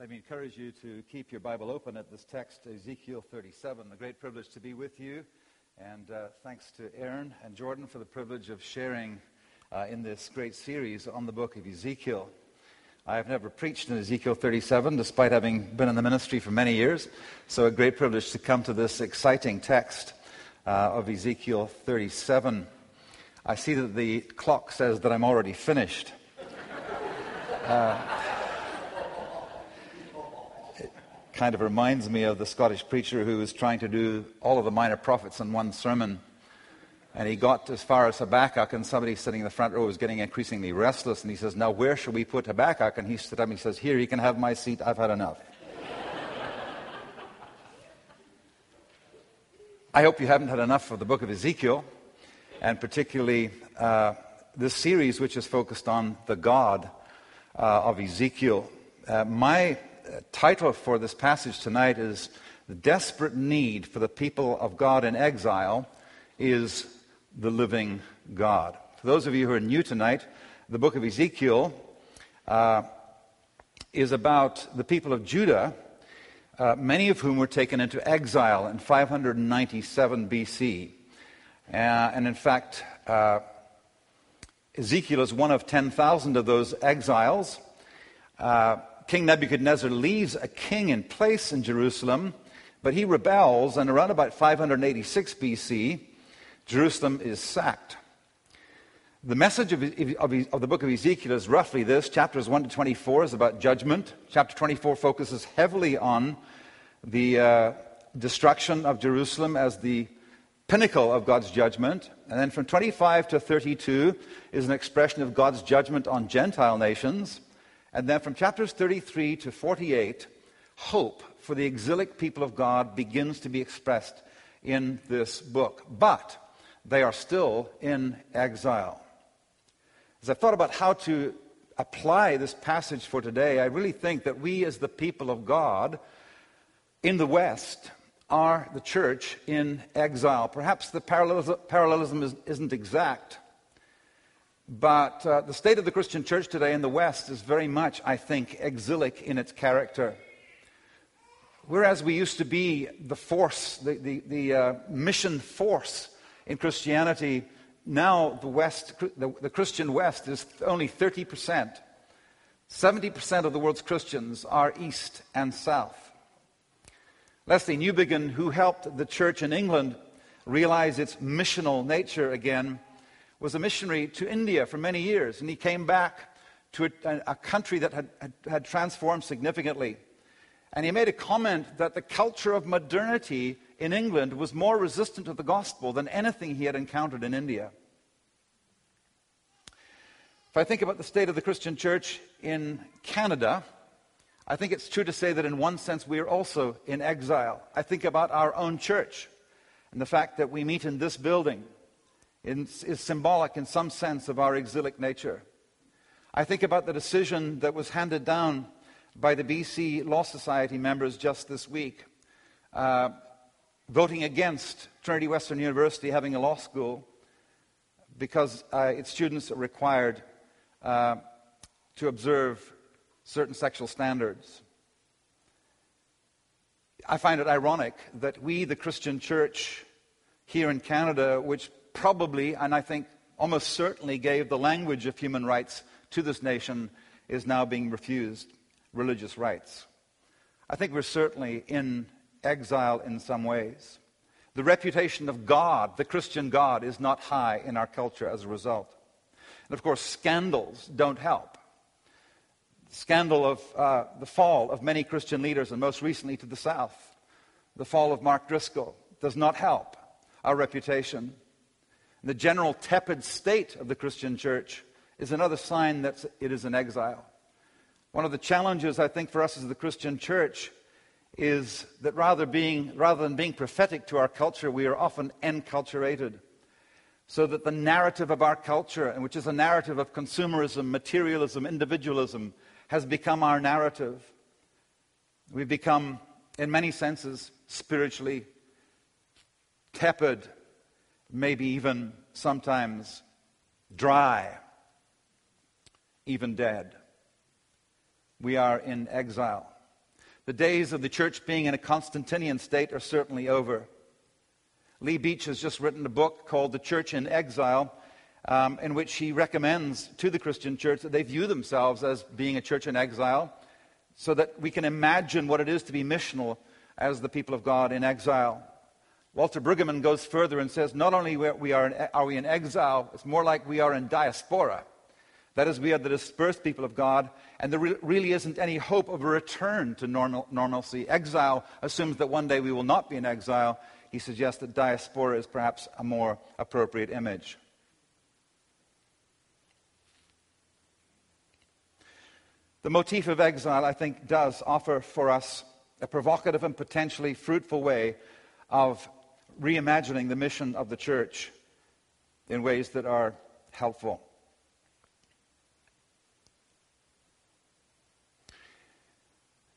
Let me encourage you to keep your Bible open at this text, Ezekiel 37. A great privilege to be with you. And uh, thanks to Aaron and Jordan for the privilege of sharing uh, in this great series on the book of Ezekiel. I have never preached in Ezekiel 37, despite having been in the ministry for many years. So, a great privilege to come to this exciting text uh, of Ezekiel 37. I see that the clock says that I'm already finished. Uh, kind of reminds me of the Scottish preacher who was trying to do all of the minor prophets in one sermon. And he got as far as Habakkuk, and somebody sitting in the front row was getting increasingly restless. And he says, Now, where shall we put Habakkuk? And he stood up and he says, Here, you can have my seat. I've had enough. I hope you haven't had enough of the book of Ezekiel, and particularly uh, this series, which is focused on the God uh, of Ezekiel. Uh, my title for this passage tonight is The Desperate Need for the People of God in Exile is the Living God. For those of you who are new tonight, the book of Ezekiel uh, is about the people of Judah, uh, many of whom were taken into exile in 597 BC. Uh, and in fact, uh, Ezekiel is one of 10,000 of those exiles. Uh, King Nebuchadnezzar leaves a king in place in Jerusalem, but he rebels, and around about 586 BC, Jerusalem is sacked. The message of, of, of, the book of Ezekiel is roughly this. Chapters 1 to 24 is about judgment. Chapter 24 focuses heavily on the uh, destruction of Jerusalem as the pinnacle of God's judgment. And then from 25 to 32 is an expression of God's judgment on Gentile nations. And then from chapters 33 to 48, hope for the exilic people of God begins to be expressed in this book. But they are still in exile. As I've thought about how to apply this passage for today, I really think that we, as the people of God in the West, are the church in exile. Perhaps the parallelism isn't exact, but uh, the state of the Christian church today in the West is very much, I think, exilic in its character. Whereas we used to be the force, the, the, the uh, mission force in Christianity, now the West, the, the Christian West is only 30%. 70% of the world's Christians are East and South. Lesslie Newbigin, who helped the church in England realize its missional nature again, was a missionary to India for many years, and he came back to a, a country that had, had, had transformed significantly. And he made a comment that the culture of modernity in England was more resistant to the gospel than anything he had encountered in India. If I think about the state of the Christian church in Canada, I think it's true to say that in one sense we are also in exile. I think about our own church and the fact that we meet in this building is symbolic in some sense of our exilic nature. I think about the decision that was handed down by the BC Law Society members just this week, uh, voting against Trinity Western University having a law school because uh, its students are required uh, to observe certain sexual standards. I find it ironic that we, the Christian church here in Canada, which probably, and I think almost certainly gave the language of human rights to this nation, is now being refused religious rights. I think we're certainly in exile in some ways. The reputation of God, the Christian God, is not high in our culture as a result. And of course, scandals don't help. The scandal of uh, the fall of many Christian leaders, and most recently to the south, the fall of Mark Driscoll, does not help our reputation. The general tepid state of the Christian church is another sign that it is in exile. One of the challenges, I think, for us as the Christian church is that rather, being, rather than being prophetic to our culture, we are often enculturated. So that the narrative of our culture, which is a narrative of consumerism, materialism, individualism, has become our narrative. We've become, in many senses, spiritually tepid maybe even sometimes dry, even dead. We are in exile. The days of the church being in a Constantinian state are certainly over. Lee Beach has just written a book called The Church in Exile, um, in which he recommends to the Christian church that they view themselves as being a church in exile so that we can imagine what it is to be missional as the people of God in exile. Walter Brueggemann goes further and says, not only we are, in, are we in exile, it's more like we are in diaspora. That is, we are the dispersed people of God, and there really isn't any hope of a return to normal, normalcy. Exile assumes that one day we will not be in exile, he suggests that diaspora is perhaps a more appropriate image. The motif of exile, I think, does offer for us a provocative and potentially fruitful way of reimagining the mission of the church in ways that are helpful.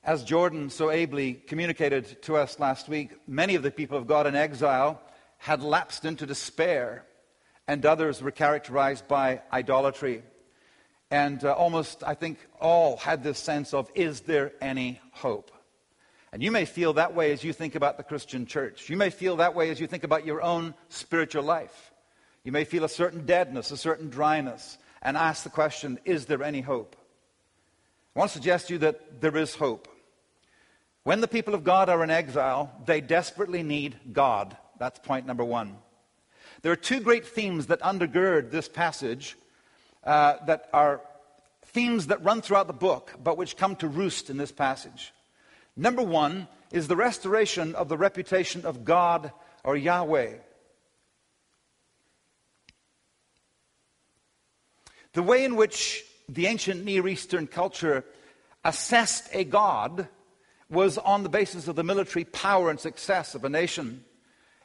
As Jordan so ably communicated to us last week, many of the people of God in exile had lapsed into despair, and others were characterized by idolatry. And uh, almost, I think, all had this sense of, is there any hope? And you may feel that way as you think about the Christian church. You may feel that way as you think about your own spiritual life. You may feel a certain deadness, a certain dryness, and ask the question, is there any hope? I want to suggest to you that there is hope. When the people of God are in exile, they desperately need God. That's point number one. There are two great themes that undergird this passage uh, that are themes that run throughout the book, but which come to roost in this passage. Number one is the restoration of the reputation of God or Yahweh. The way in which the ancient Near Eastern culture assessed a God was on the basis of the military power and success of a nation.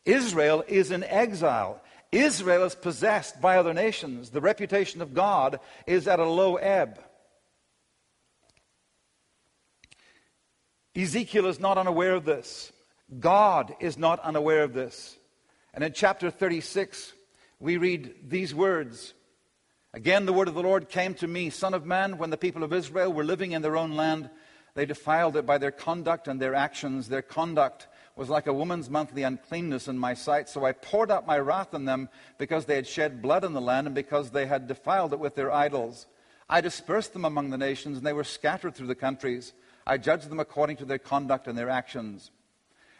Israel is in exile. Israel is possessed by other nations. The reputation of God is at a low ebb. Ezekiel is not unaware of this. God is not unaware of this. And in chapter 36, we read these words Again, the word of the Lord came to me, Son of man, when the people of Israel were living in their own land they defiled it by their conduct and their actions. Their conduct was like a woman's monthly uncleanness in my sight. So I poured out my wrath on them because they had shed blood in the land and because they had defiled it with their idols. I dispersed them among the nations, and they were scattered through the countries. I judged them according to their conduct and their actions.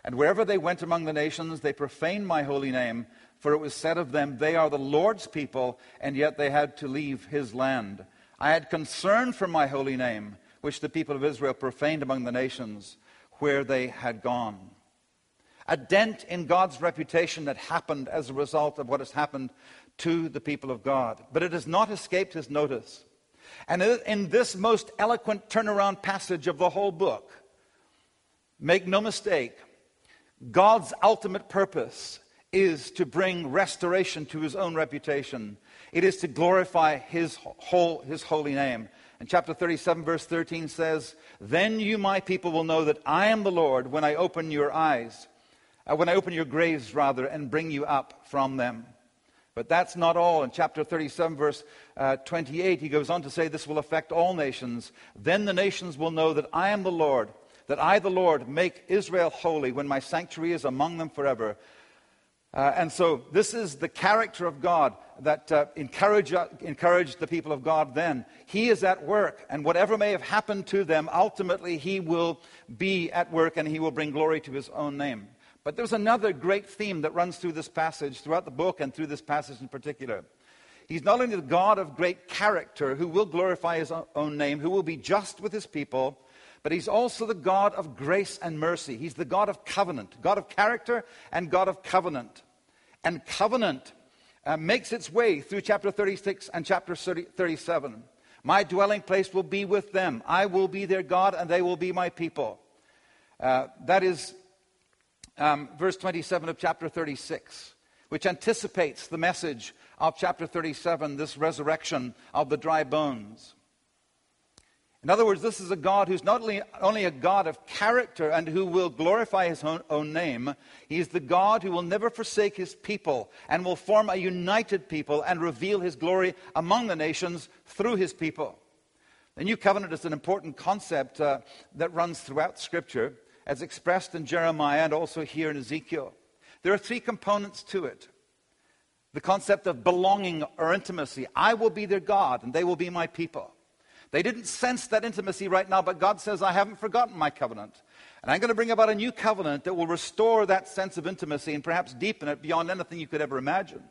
And wherever they went among the nations, they profaned my holy name, for it was said of them, They are the Lord's people, and yet they had to leave his land. I had concern for my holy name which the people of Israel profaned among the nations where they had gone. A dent in God's reputation that happened as a result of what has happened to the people of God. But it has not escaped his notice. And in this most eloquent turnaround passage of the whole book, make no mistake, God's ultimate purpose is to bring restoration to his own reputation. It is to glorify his, whole, his holy name. And chapter 37, verse 13 says, Then you, my people, will know that I am the Lord when I open your eyes, uh, when I open your graves, rather, and bring you up from them. But that's not all. In chapter 37, verse uh, 28, he goes on to say, This will affect all nations. Then the nations will know that I am the Lord, that I, the Lord, make Israel holy when my sanctuary is among them forever. Uh, and so, this is the character of God that uh, encourage, uh, encouraged the people of God then. He is at work, and whatever may have happened to them, ultimately He will be at work and He will bring glory to His own name. But there's another great theme that runs through this passage, throughout the book, and through this passage in particular. He's not only the God of great character who will glorify His own name, who will be just with His people, but he's also the God of grace and mercy. He's the God of covenant, God of character and God of covenant. And covenant uh, makes its way through chapter 36 and chapter 30, 37. My dwelling place will be with them. I will be their God, and they will be my people. Uh, that is um, verse 27 of chapter 36, which anticipates the message of chapter 37, this resurrection of the dry bones. In other words, this is a God who's not only, only a God of character and who will glorify his own, own name, he is the God who will never forsake his people and will form a united people and reveal his glory among the nations through his people. The new covenant is an important concept uh, that runs throughout Scripture, as expressed in Jeremiah and also here in Ezekiel. There are three components to it the concept of belonging or intimacy. I will be their God, and they will be my people. They didn't sense that intimacy right now, but God says, I haven't forgotten my covenant. And I'm going to bring about a new covenant that will restore that sense of intimacy and perhaps deepen it beyond anything you could ever imagine.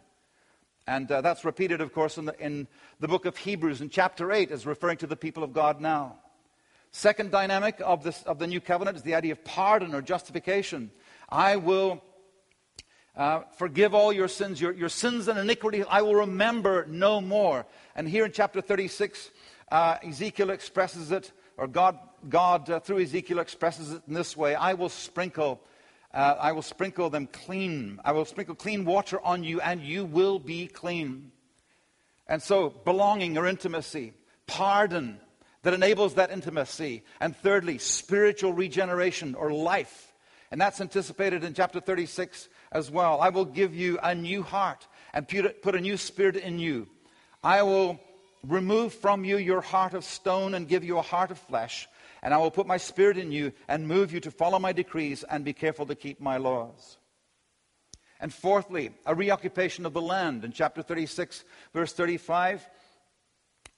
And uh, that's repeated, of course, in the, in the book of Hebrews in chapter 8 as referring to the people of God now. Second dynamic of, this, of the new covenant is the idea of pardon or justification. I will uh, forgive all your sins, your, your sins and iniquity I will remember no more. And here in chapter 36, uh, Ezekiel expresses it, or God, God uh, through Ezekiel expresses it in this way I will sprinkle. Uh, I will sprinkle them clean. I will sprinkle clean water on you, and you will be clean. And so, belonging or intimacy, pardon that enables that intimacy. And thirdly, spiritual regeneration or life. And that's anticipated in chapter 36 as well. I will give you a new heart and put a new spirit in you. I will remove from you your heart of stone and give you a heart of flesh. And I will put my spirit in you and move you to follow my decrees and be careful to keep my laws. And fourthly, a reoccupation of the land. In chapter 36, verse 35,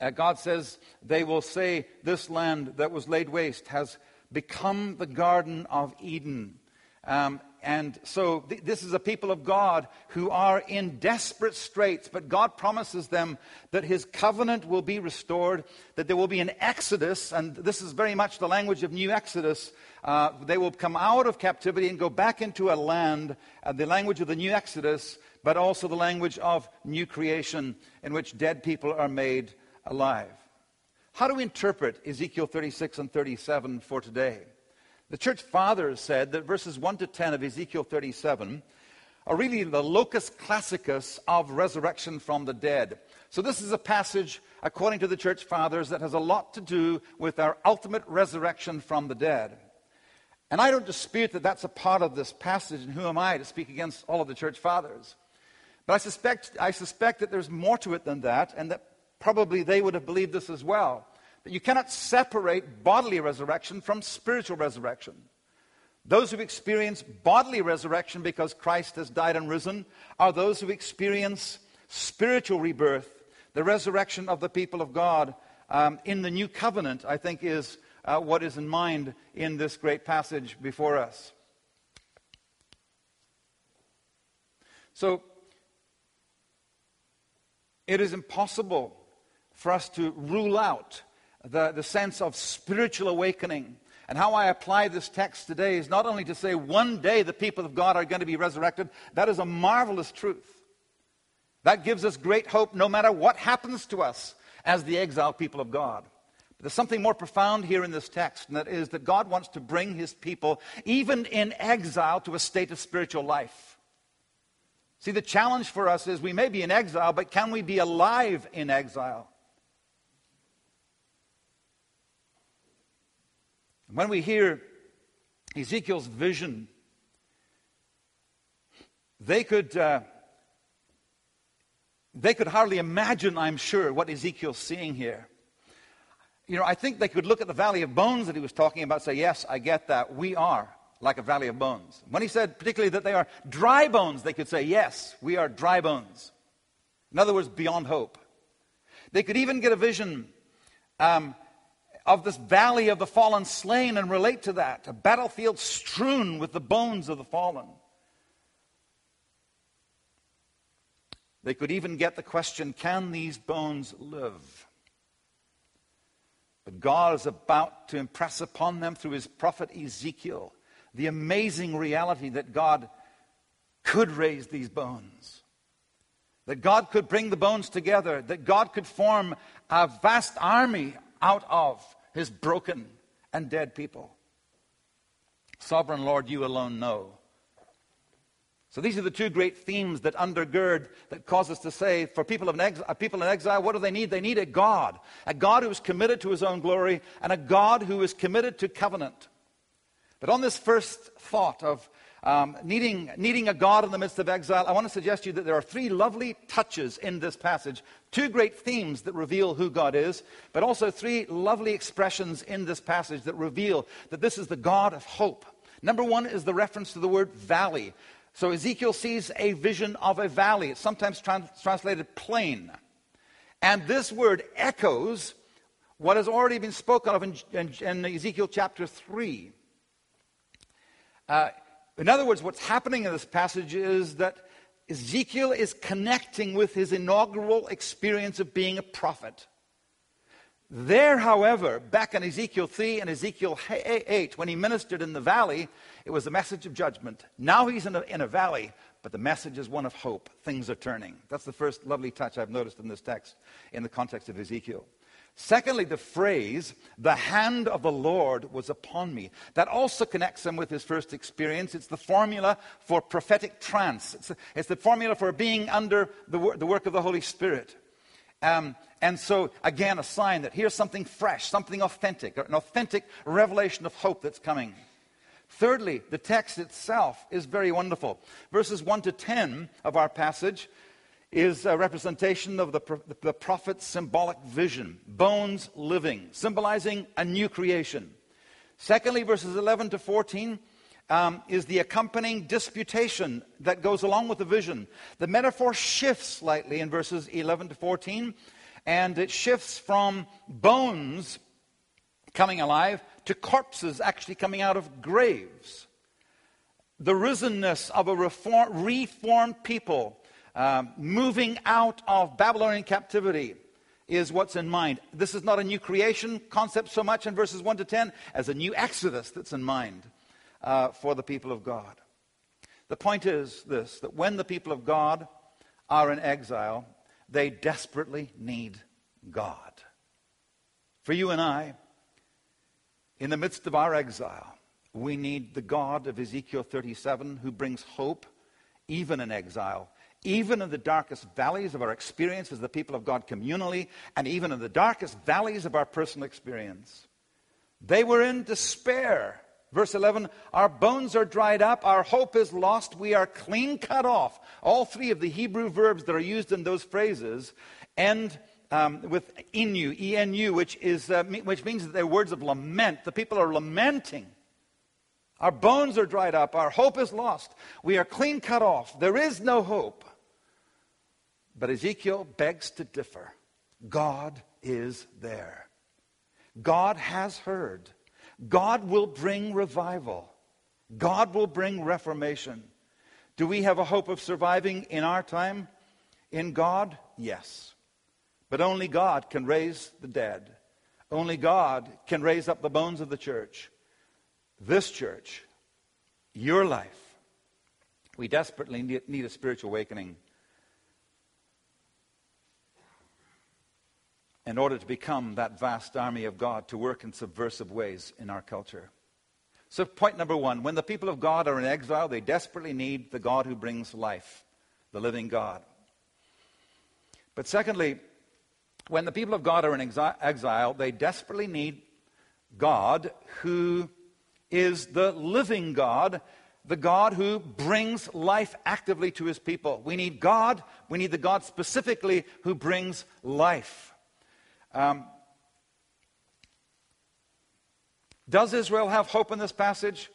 uh, God says, They will say, This land that was laid waste has become the Garden of Eden. Um, and so th- this is a people of God who are in desperate straits, but God promises them that his covenant will be restored, that there will be an exodus, and this is very much the language of New Exodus. Uh, they will come out of captivity and go back into a land, uh, the language of the New Exodus, but also the language of new creation, in which dead people are made alive. How do we interpret Ezekiel 36 and 37 for today? The church fathers said that verses 1 to 10 of Ezekiel 37 are really the locus classicus of resurrection from the dead. So, this is a passage, according to the church fathers, that has a lot to do with our ultimate resurrection from the dead. And I don't dispute that that's a part of this passage, and who am I to speak against all of the church fathers? But I suspect, I suspect that there's more to it than that, and that probably they would have believed this as well that you cannot separate bodily resurrection from spiritual resurrection. Those who experience bodily resurrection because Christ has died and risen are those who experience spiritual rebirth. The resurrection of the people of God um, in the new covenant, I think, is uh, what is in mind in this great passage before us. So, it is impossible for us to rule out the, the sense of spiritual awakening. And how I apply this text today is not only to say one day the people of God are going to be resurrected, that is a marvelous truth. That gives us great hope no matter what happens to us as the exiled people of God. But there's something more profound here in this text, and that is that God wants to bring his people, even in exile, to a state of spiritual life. See, the challenge for us is we may be in exile, but can we be alive in exile? When we hear Ezekiel's vision, they could, uh, they could hardly imagine, I'm sure, what Ezekiel's seeing here. You know, I think they could look at the valley of bones that he was talking about say, Yes, I get that. We are like a valley of bones. When he said particularly that they are dry bones, they could say, Yes, we are dry bones. In other words, beyond hope. They could even get a vision um, of this valley of the fallen slain and relate to that a battlefield strewn with the bones of the fallen. They could even get the question can these bones live? But God is about to impress upon them through his prophet Ezekiel the amazing reality that God could raise these bones. That God could bring the bones together, that God could form a vast army out of his broken and dead people. Sovereign Lord, you alone know. So these are the two great themes that undergird, that cause us to say, for people, of people in exile, what do they need? They need a God. A God who is committed to his own glory, and a God who is committed to covenant. But on this first thought of, Um, needing, needing a God in the midst of exile, I want to suggest to you that there are three lovely touches in this passage. Two great themes that reveal who God is, but also three lovely expressions in this passage that reveal that this is the God of hope. Number one is the reference to the word valley. So Ezekiel sees a vision of a valley. It's sometimes trans- translated plain. And this word echoes what has already been spoken of in, in, in Ezekiel chapter 3. Uh, in other words, what's happening in this passage is that Ezekiel is connecting with his inaugural experience of being a prophet. There, however, back in Ezekiel 3 and Ezekiel 8, when he ministered in the valley, it was a message of judgment. Now he's in a, in a valley, but the message is one of hope. Things are turning. That's the first lovely touch I've noticed in this text in the context of Ezekiel. Secondly, the phrase, the hand of the Lord was upon me. That also connects him with his first experience. It's the formula for prophetic trance, it's, it's the formula for being under the, the work of the Holy Spirit. Um, and so, again, a sign that here's something fresh, something authentic, an authentic revelation of hope that's coming. Thirdly, the text itself is very wonderful. Verses 1 to 10 of our passage is a representation of the, the prophet's symbolic vision bones living, symbolizing a new creation. Secondly, verses 11 to 14 um, is the accompanying disputation that goes along with the vision. The metaphor shifts slightly in verses 11 to 14, and it shifts from bones coming alive to corpses actually coming out of graves. The risenness of a reform, reformed people um, moving out of Babylonian captivity is what's in mind. This is not a new creation concept so much in verses 1 to 10 as a new exodus that's in mind uh, for the people of God. The point is this that when the people of God are in exile, they desperately need God. For you and I, in the midst of our exile, we need the God of Ezekiel 37 who brings hope even in exile even in the darkest valleys of our experience as the people of God communally, and even in the darkest valleys of our personal experience. They were in despair. Verse 11, our bones are dried up, our hope is lost, we are clean cut off. All three of the Hebrew verbs that are used in those phrases end um, with inu, E-N-U, which, is, uh, which means that they're words of lament. The people are lamenting. Our bones are dried up, our hope is lost, we are clean cut off, there is no hope. But Ezekiel begs to differ. God is there. God has heard. God will bring revival. God will bring reformation. Do we have a hope of surviving in our time? In God? Yes. But only God can raise the dead. Only God can raise up the bones of the church. This church, your life, we desperately need a spiritual awakening. In order to become that vast army of God to work in subversive ways in our culture. So, point number one when the people of God are in exile, they desperately need the God who brings life, the living God. But secondly, when the people of God are in exile, they desperately need God who is the living God, the God who brings life actively to his people. We need God, we need the God specifically who brings life. Um, does Israel have hope in this passage?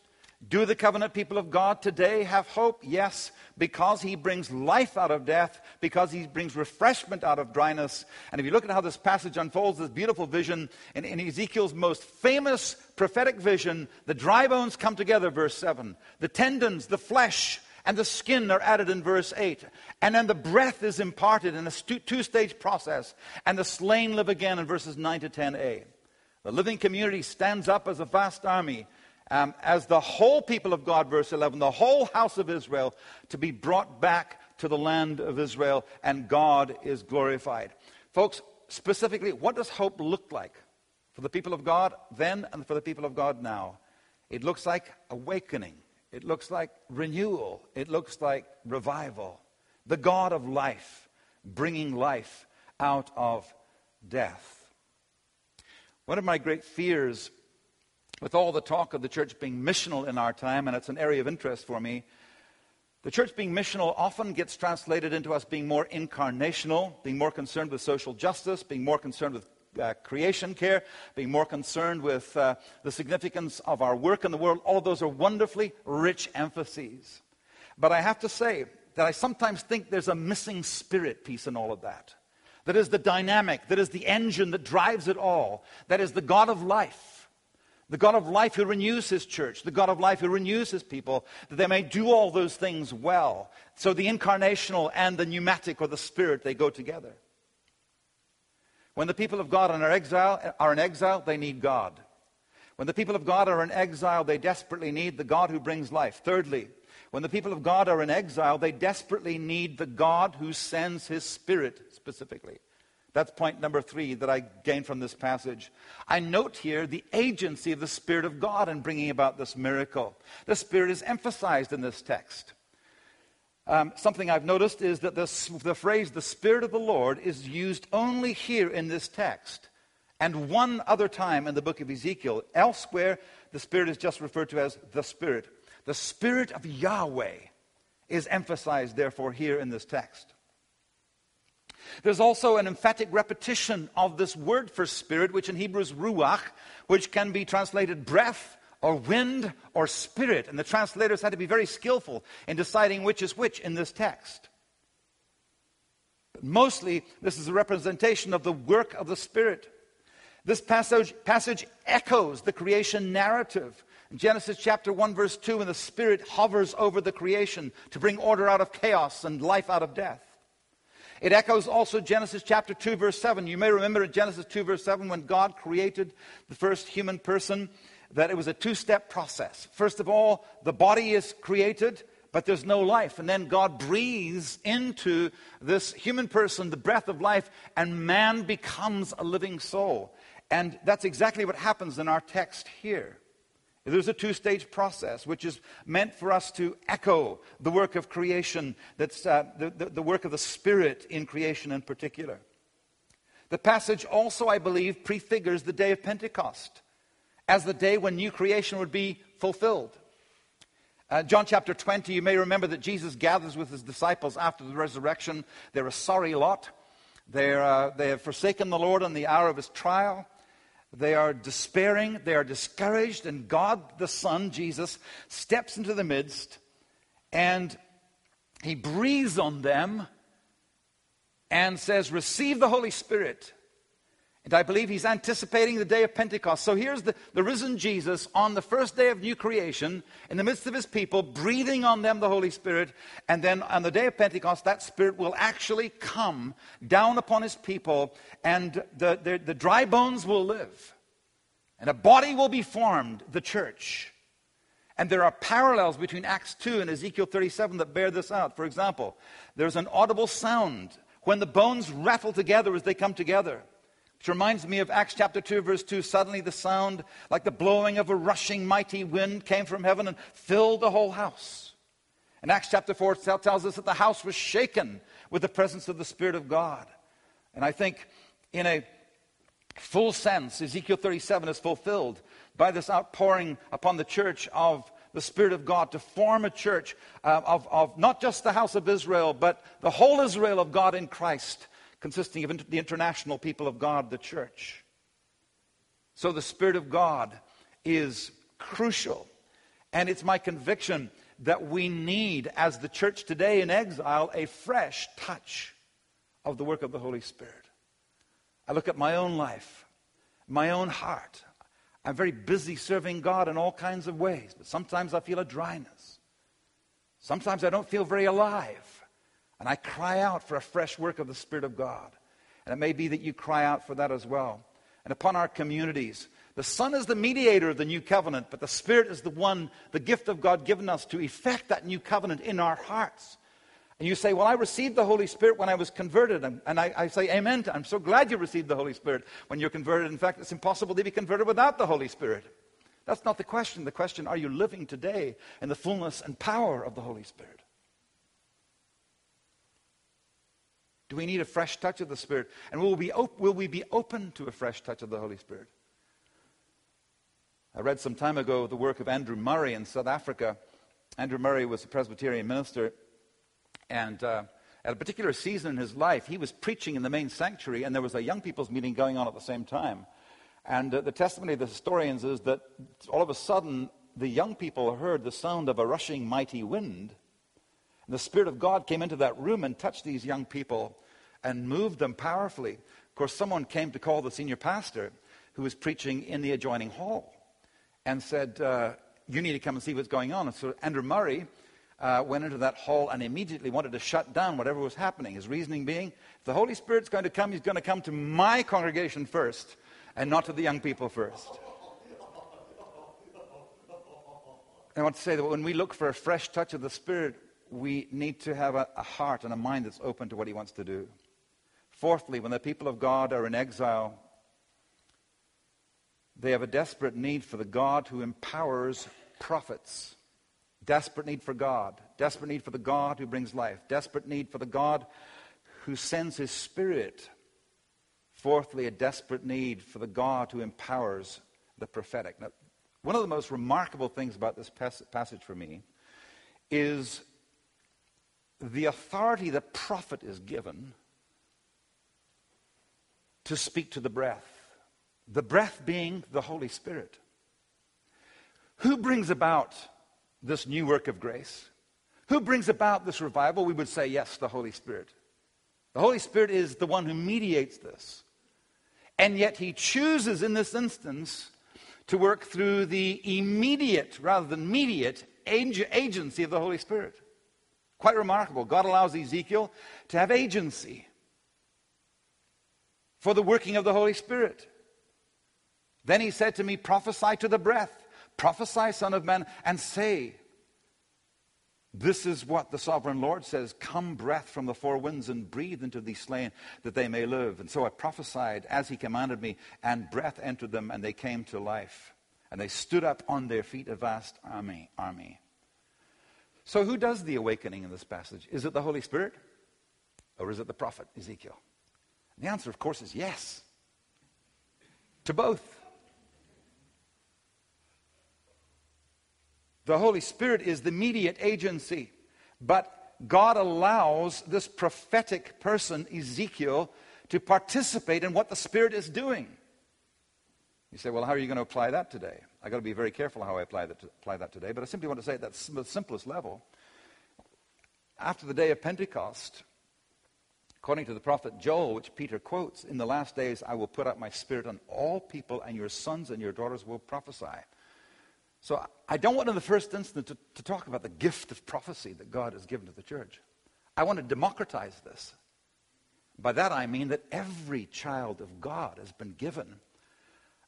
Do the covenant people of God today have hope? Yes, because he brings life out of death, because he brings refreshment out of dryness. And if you look at how this passage unfolds, this beautiful vision in, in, Ezekiel's most famous prophetic vision, the dry bones come together, verse 7. The tendons, the flesh, and the skin are added in verse 8. And then the breath is imparted in a two stage process. And the slain live again in verses 9 to 10a. The living community stands up as a vast army, um, as the whole people of God, verse 11, the whole house of Israel, to be brought back to the land of Israel, and God is glorified. Folks, specifically, what does hope look like for the people of God then and for the people of God now? It looks like awakening. It looks like renewal. It looks like revival. The God of life, bringing life out of death. One of my great fears with all the talk of the church being missional in our time, and it's an area of interest for me, the church being missional often gets translated into us being more incarnational, being more concerned with social justice, being more concerned with uh, creation care, being more concerned with uh, the significance of our work in the world. All those are wonderfully rich emphases. But I have to say that I sometimes think there's a missing spirit piece in all of that. That is the dynamic, that is the engine that drives it all, that is the God of life the God of life who renews his church, the God of life who renews his people, that they may do all those things well. So the incarnational and the pneumatic or the spirit, they go together. When the people of God are in exile, are in exile, they need God. When the people of God are in exile, they desperately need the God who brings life. Thirdly, when the people of God are in exile, they desperately need the God who sends his spirit specifically. That's point number three that I gained from this passage. I note here the agency of the Spirit of God in bringing about this miracle. The Spirit is emphasized in this text. Um, something I've noticed is that this, the phrase, the Spirit of the Lord, is used only here in this text and one other time in the book of Ezekiel. Elsewhere, the Spirit is just referred to as the Spirit. The Spirit of Yahweh is emphasized, therefore, here in this text. There's also an emphatic repetition of this word for spirit, which in Hebrew is ruach, which can be translated breath or wind or spirit. And the translators had to be very skillful in deciding which is which in this text. But mostly, this is a representation of the work of the Spirit. This passage, passage echoes the creation narrative. In Genesis chapter 1, verse 2, when the Spirit hovers over the creation to bring order out of chaos and life out of death. It echoes also Genesis chapter 2, verse 7. You may remember in Genesis 2, verse 7, when God created the first human person, that it was a two step process. First of all, the body is created, but there's no life. And then God breathes into this human person the breath of life, and man becomes a living soul. And that's exactly what happens in our text here. There's a two stage process which is meant for us to echo the work of creation, that's uh, the, the, the work of the Spirit in creation in particular. The passage also, I believe, prefigures the day of Pentecost as the day when new creation would be fulfilled. Uh, John chapter 20, you may remember that Jesus gathers with his disciples after the resurrection. They're a sorry lot. Uh, they have forsaken the Lord in the hour of his trial. They are despairing, they are discouraged, and God the Son, Jesus, steps into the midst and he breathes on them and says, Receive the Holy Spirit. And I believe he's anticipating the day of Pentecost. So here's the, the risen Jesus on the first day of new creation, in the midst of his people, breathing on them the Holy Spirit. And then on the day of Pentecost, that Spirit will actually come down upon his people, and the, the, the dry bones will live. And a body will be formed, the church. And there are parallels between Acts 2 and Ezekiel 37 that bear this out. For example, there's an audible sound when the bones rattle together as they come together. Which reminds me of Acts chapter 2, verse 2. Suddenly the sound, like the blowing of a rushing mighty wind, came from heaven and filled the whole house. And Acts chapter 4 tells us that the house was shaken with the presence of the Spirit of God. And I think in a full sense, Ezekiel 37 is fulfilled by this outpouring upon the church of the Spirit of God to form a church uh, of, of not just the house of Israel, but the whole Israel of God in Christ consisting of the international people of God, the church. So the Spirit of God is crucial. And it's my conviction that we need, as the church today in exile, a fresh touch of the work of the Holy Spirit. I look at my own life, my own heart. I'm very busy serving God in all kinds of ways, but sometimes I feel a dryness. Sometimes I don't feel very alive. And I cry out for a fresh work of the Spirit of God. And it may be that you cry out for that as well. And upon our communities, the Son is the mediator of the new covenant, but the Spirit is the one, the gift of God given us to effect that new covenant in our hearts. And you say, Well, I received the Holy Spirit when I was converted. And, and I, I, say, Amen. I'm so glad you received the Holy Spirit when you're converted. In fact, it's impossible to be converted without the Holy Spirit. That's not the question. The question, are you living today in the fullness and power of the Holy Spirit? Do we need a fresh touch of the Spirit? And will we, op- will we be open to a fresh touch of the Holy Spirit? I read some time ago the work of Andrew Murray in South Africa. Andrew Murray was a Presbyterian minister, and uh, at a particular season in his life, he was preaching in the main sanctuary, and there was a young people's meeting going on at the same time. And uh, the testimony of the historians is that all of a sudden, the young people heard the sound of a rushing mighty wind. And the Spirit of God came into that room and touched these young people and moved them powerfully. Of course, someone came to call the senior pastor who was preaching in the adjoining hall and said, uh, You need to come and see what's going on. And so Andrew Murray uh, went into that hall and immediately wanted to shut down whatever was happening. His reasoning being, if the Holy Spirit's going to come, he's going to come to my congregation first and not to the young people first. I want to say that when we look for a fresh touch of the Spirit, we need to have a, a heart and a mind that's open to what He wants to do. Fourthly, when the people of God are in exile, they have a desperate need for the God who empowers prophets. Desperate need for God. Desperate need for the God who brings life. Desperate need for the God who sends his spirit. Fourthly, a desperate need for the God who empowers the prophetic. Now, one of the most remarkable things about this passage for me is the authority the prophet is given to speak to the breath. The breath being the Holy Spirit. Who brings about this new work of grace? Who brings about this revival? We would say, yes, the Holy Spirit. The Holy Spirit is the one who mediates this. And yet he chooses in this instance to work through the immediate rather than mediate agency of the Holy Spirit. Quite remarkable. God allows Ezekiel to have agency for the working of the Holy Spirit. Then he said to me, Prophesy to the breath, prophesy, Son of Man, and say, This is what the sovereign Lord says Come, breath from the four winds, and breathe into these slain that they may live. And so I prophesied as he commanded me, and breath entered them, and they came to life. And they stood up on their feet, a vast army. army. So, who does the awakening in this passage? Is it the Holy Spirit? Or is it the prophet, Ezekiel? The answer, of course, is yes. To both. The Holy Spirit is the mediate agency, but God allows this prophetic person, Ezekiel, to participate in what the Spirit is doing. You say, well, how are you going to apply that today? I've got to be very careful how I apply that, to, apply that today, but I simply want to say at that simplest level. After the day of Pentecost, according to the prophet Joel, which Peter quotes, in the last days I will put out my spirit on all people, and your sons and your daughters will prophesy. So I don't want in the first instance to, to talk about the gift of prophecy that God has given to the church. I want to democratize this. By that I mean that every child of God has been given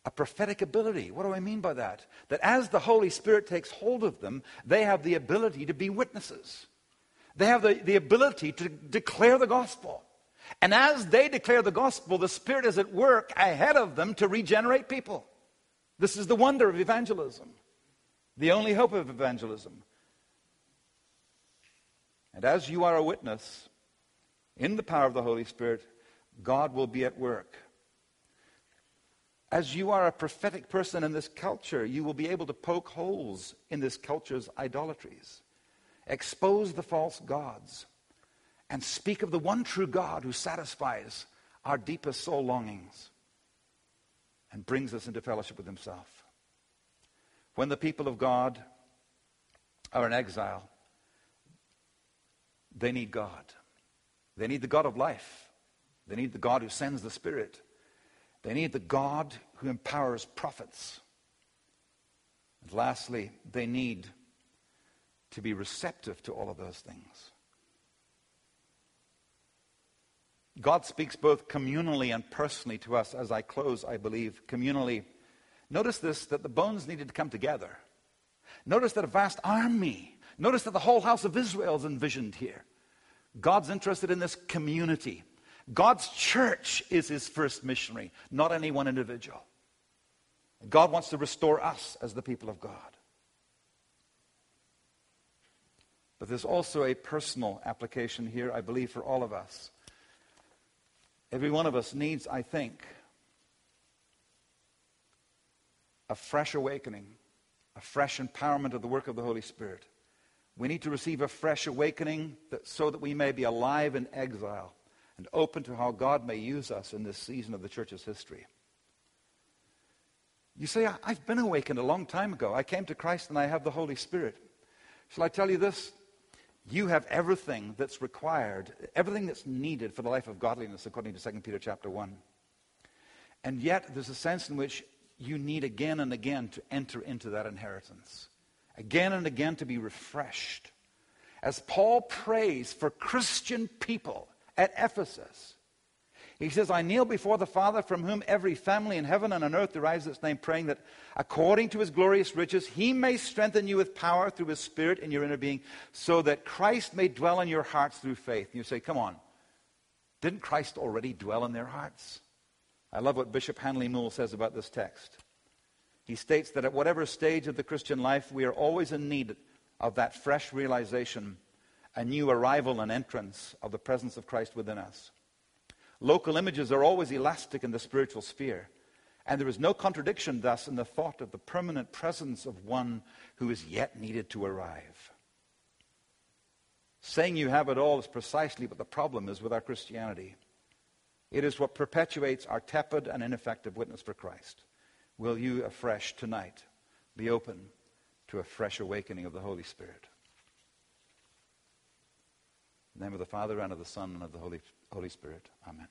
a prophetic ability. What do I mean by that? That as the Holy Spirit takes hold of them, they have the ability to be witnesses. They have the, the ability to declare the gospel. And as they declare the gospel, the Spirit is at work ahead of them to regenerate people. This is the wonder of evangelism the only hope of evangelism. And as you are a witness in the power of the Holy Spirit, God will be at work. As you are a prophetic person in this culture, you will be able to poke holes in this culture's idolatries, expose the false gods, and speak of the one true God who satisfies our deepest soul longings and brings us into fellowship with Himself. When the people of God are in exile, they need God. They need the God of life. They need the God who sends the Spirit. They need the God who empowers prophets. And lastly, they need to be receptive to all of those things. God speaks both communally and personally to us as I close, I believe. Communally, Notice this that the bones needed to come together. Notice that a vast army, notice that the whole house of Israel is envisioned here. God's interested in this community. God's church is his first missionary, not any one individual. God wants to restore us as the people of God. But there's also a personal application here, I believe, for all of us. Every one of us needs, I think, a fresh awakening, a fresh empowerment of the work of the Holy Spirit. We need to receive a fresh awakening that, so that we may be alive in exile and open to how God may use us in this season of the church's history. You say, I've been awakened a long time ago. I came to Christ and I have the Holy Spirit. Shall I tell you this? You have everything that's required, everything that's needed for the life of godliness, according to 2 Peter chapter 1. And yet, there's a sense in which you need again and again to enter into that inheritance. Again and again to be refreshed. As Paul prays for Christian people at Ephesus, he says, I kneel before the Father from whom every family in heaven and on earth derives its name, praying that according to his glorious riches, he may strengthen you with power through his Spirit in your inner being, so that Christ may dwell in your hearts through faith. And you say, Come on. Didn't Christ already dwell in their hearts? I love what Bishop Handley Moule says about this text. He states that at whatever stage of the Christian life, we are always in need of that fresh realization, a new arrival and entrance of the presence of Christ within us. Local images are always elastic in the spiritual sphere. And there is no contradiction, thus, in the thought of the permanent presence of one who is yet needed to arrive. Saying you have it all is precisely what the problem is with our Christianity. It is what perpetuates our tepid and ineffective witness for Christ. Will you afresh tonight be open to a fresh awakening of the Holy Spirit? In the name of the Father, and of the Son, and of the Holy, Holy Spirit. Amen.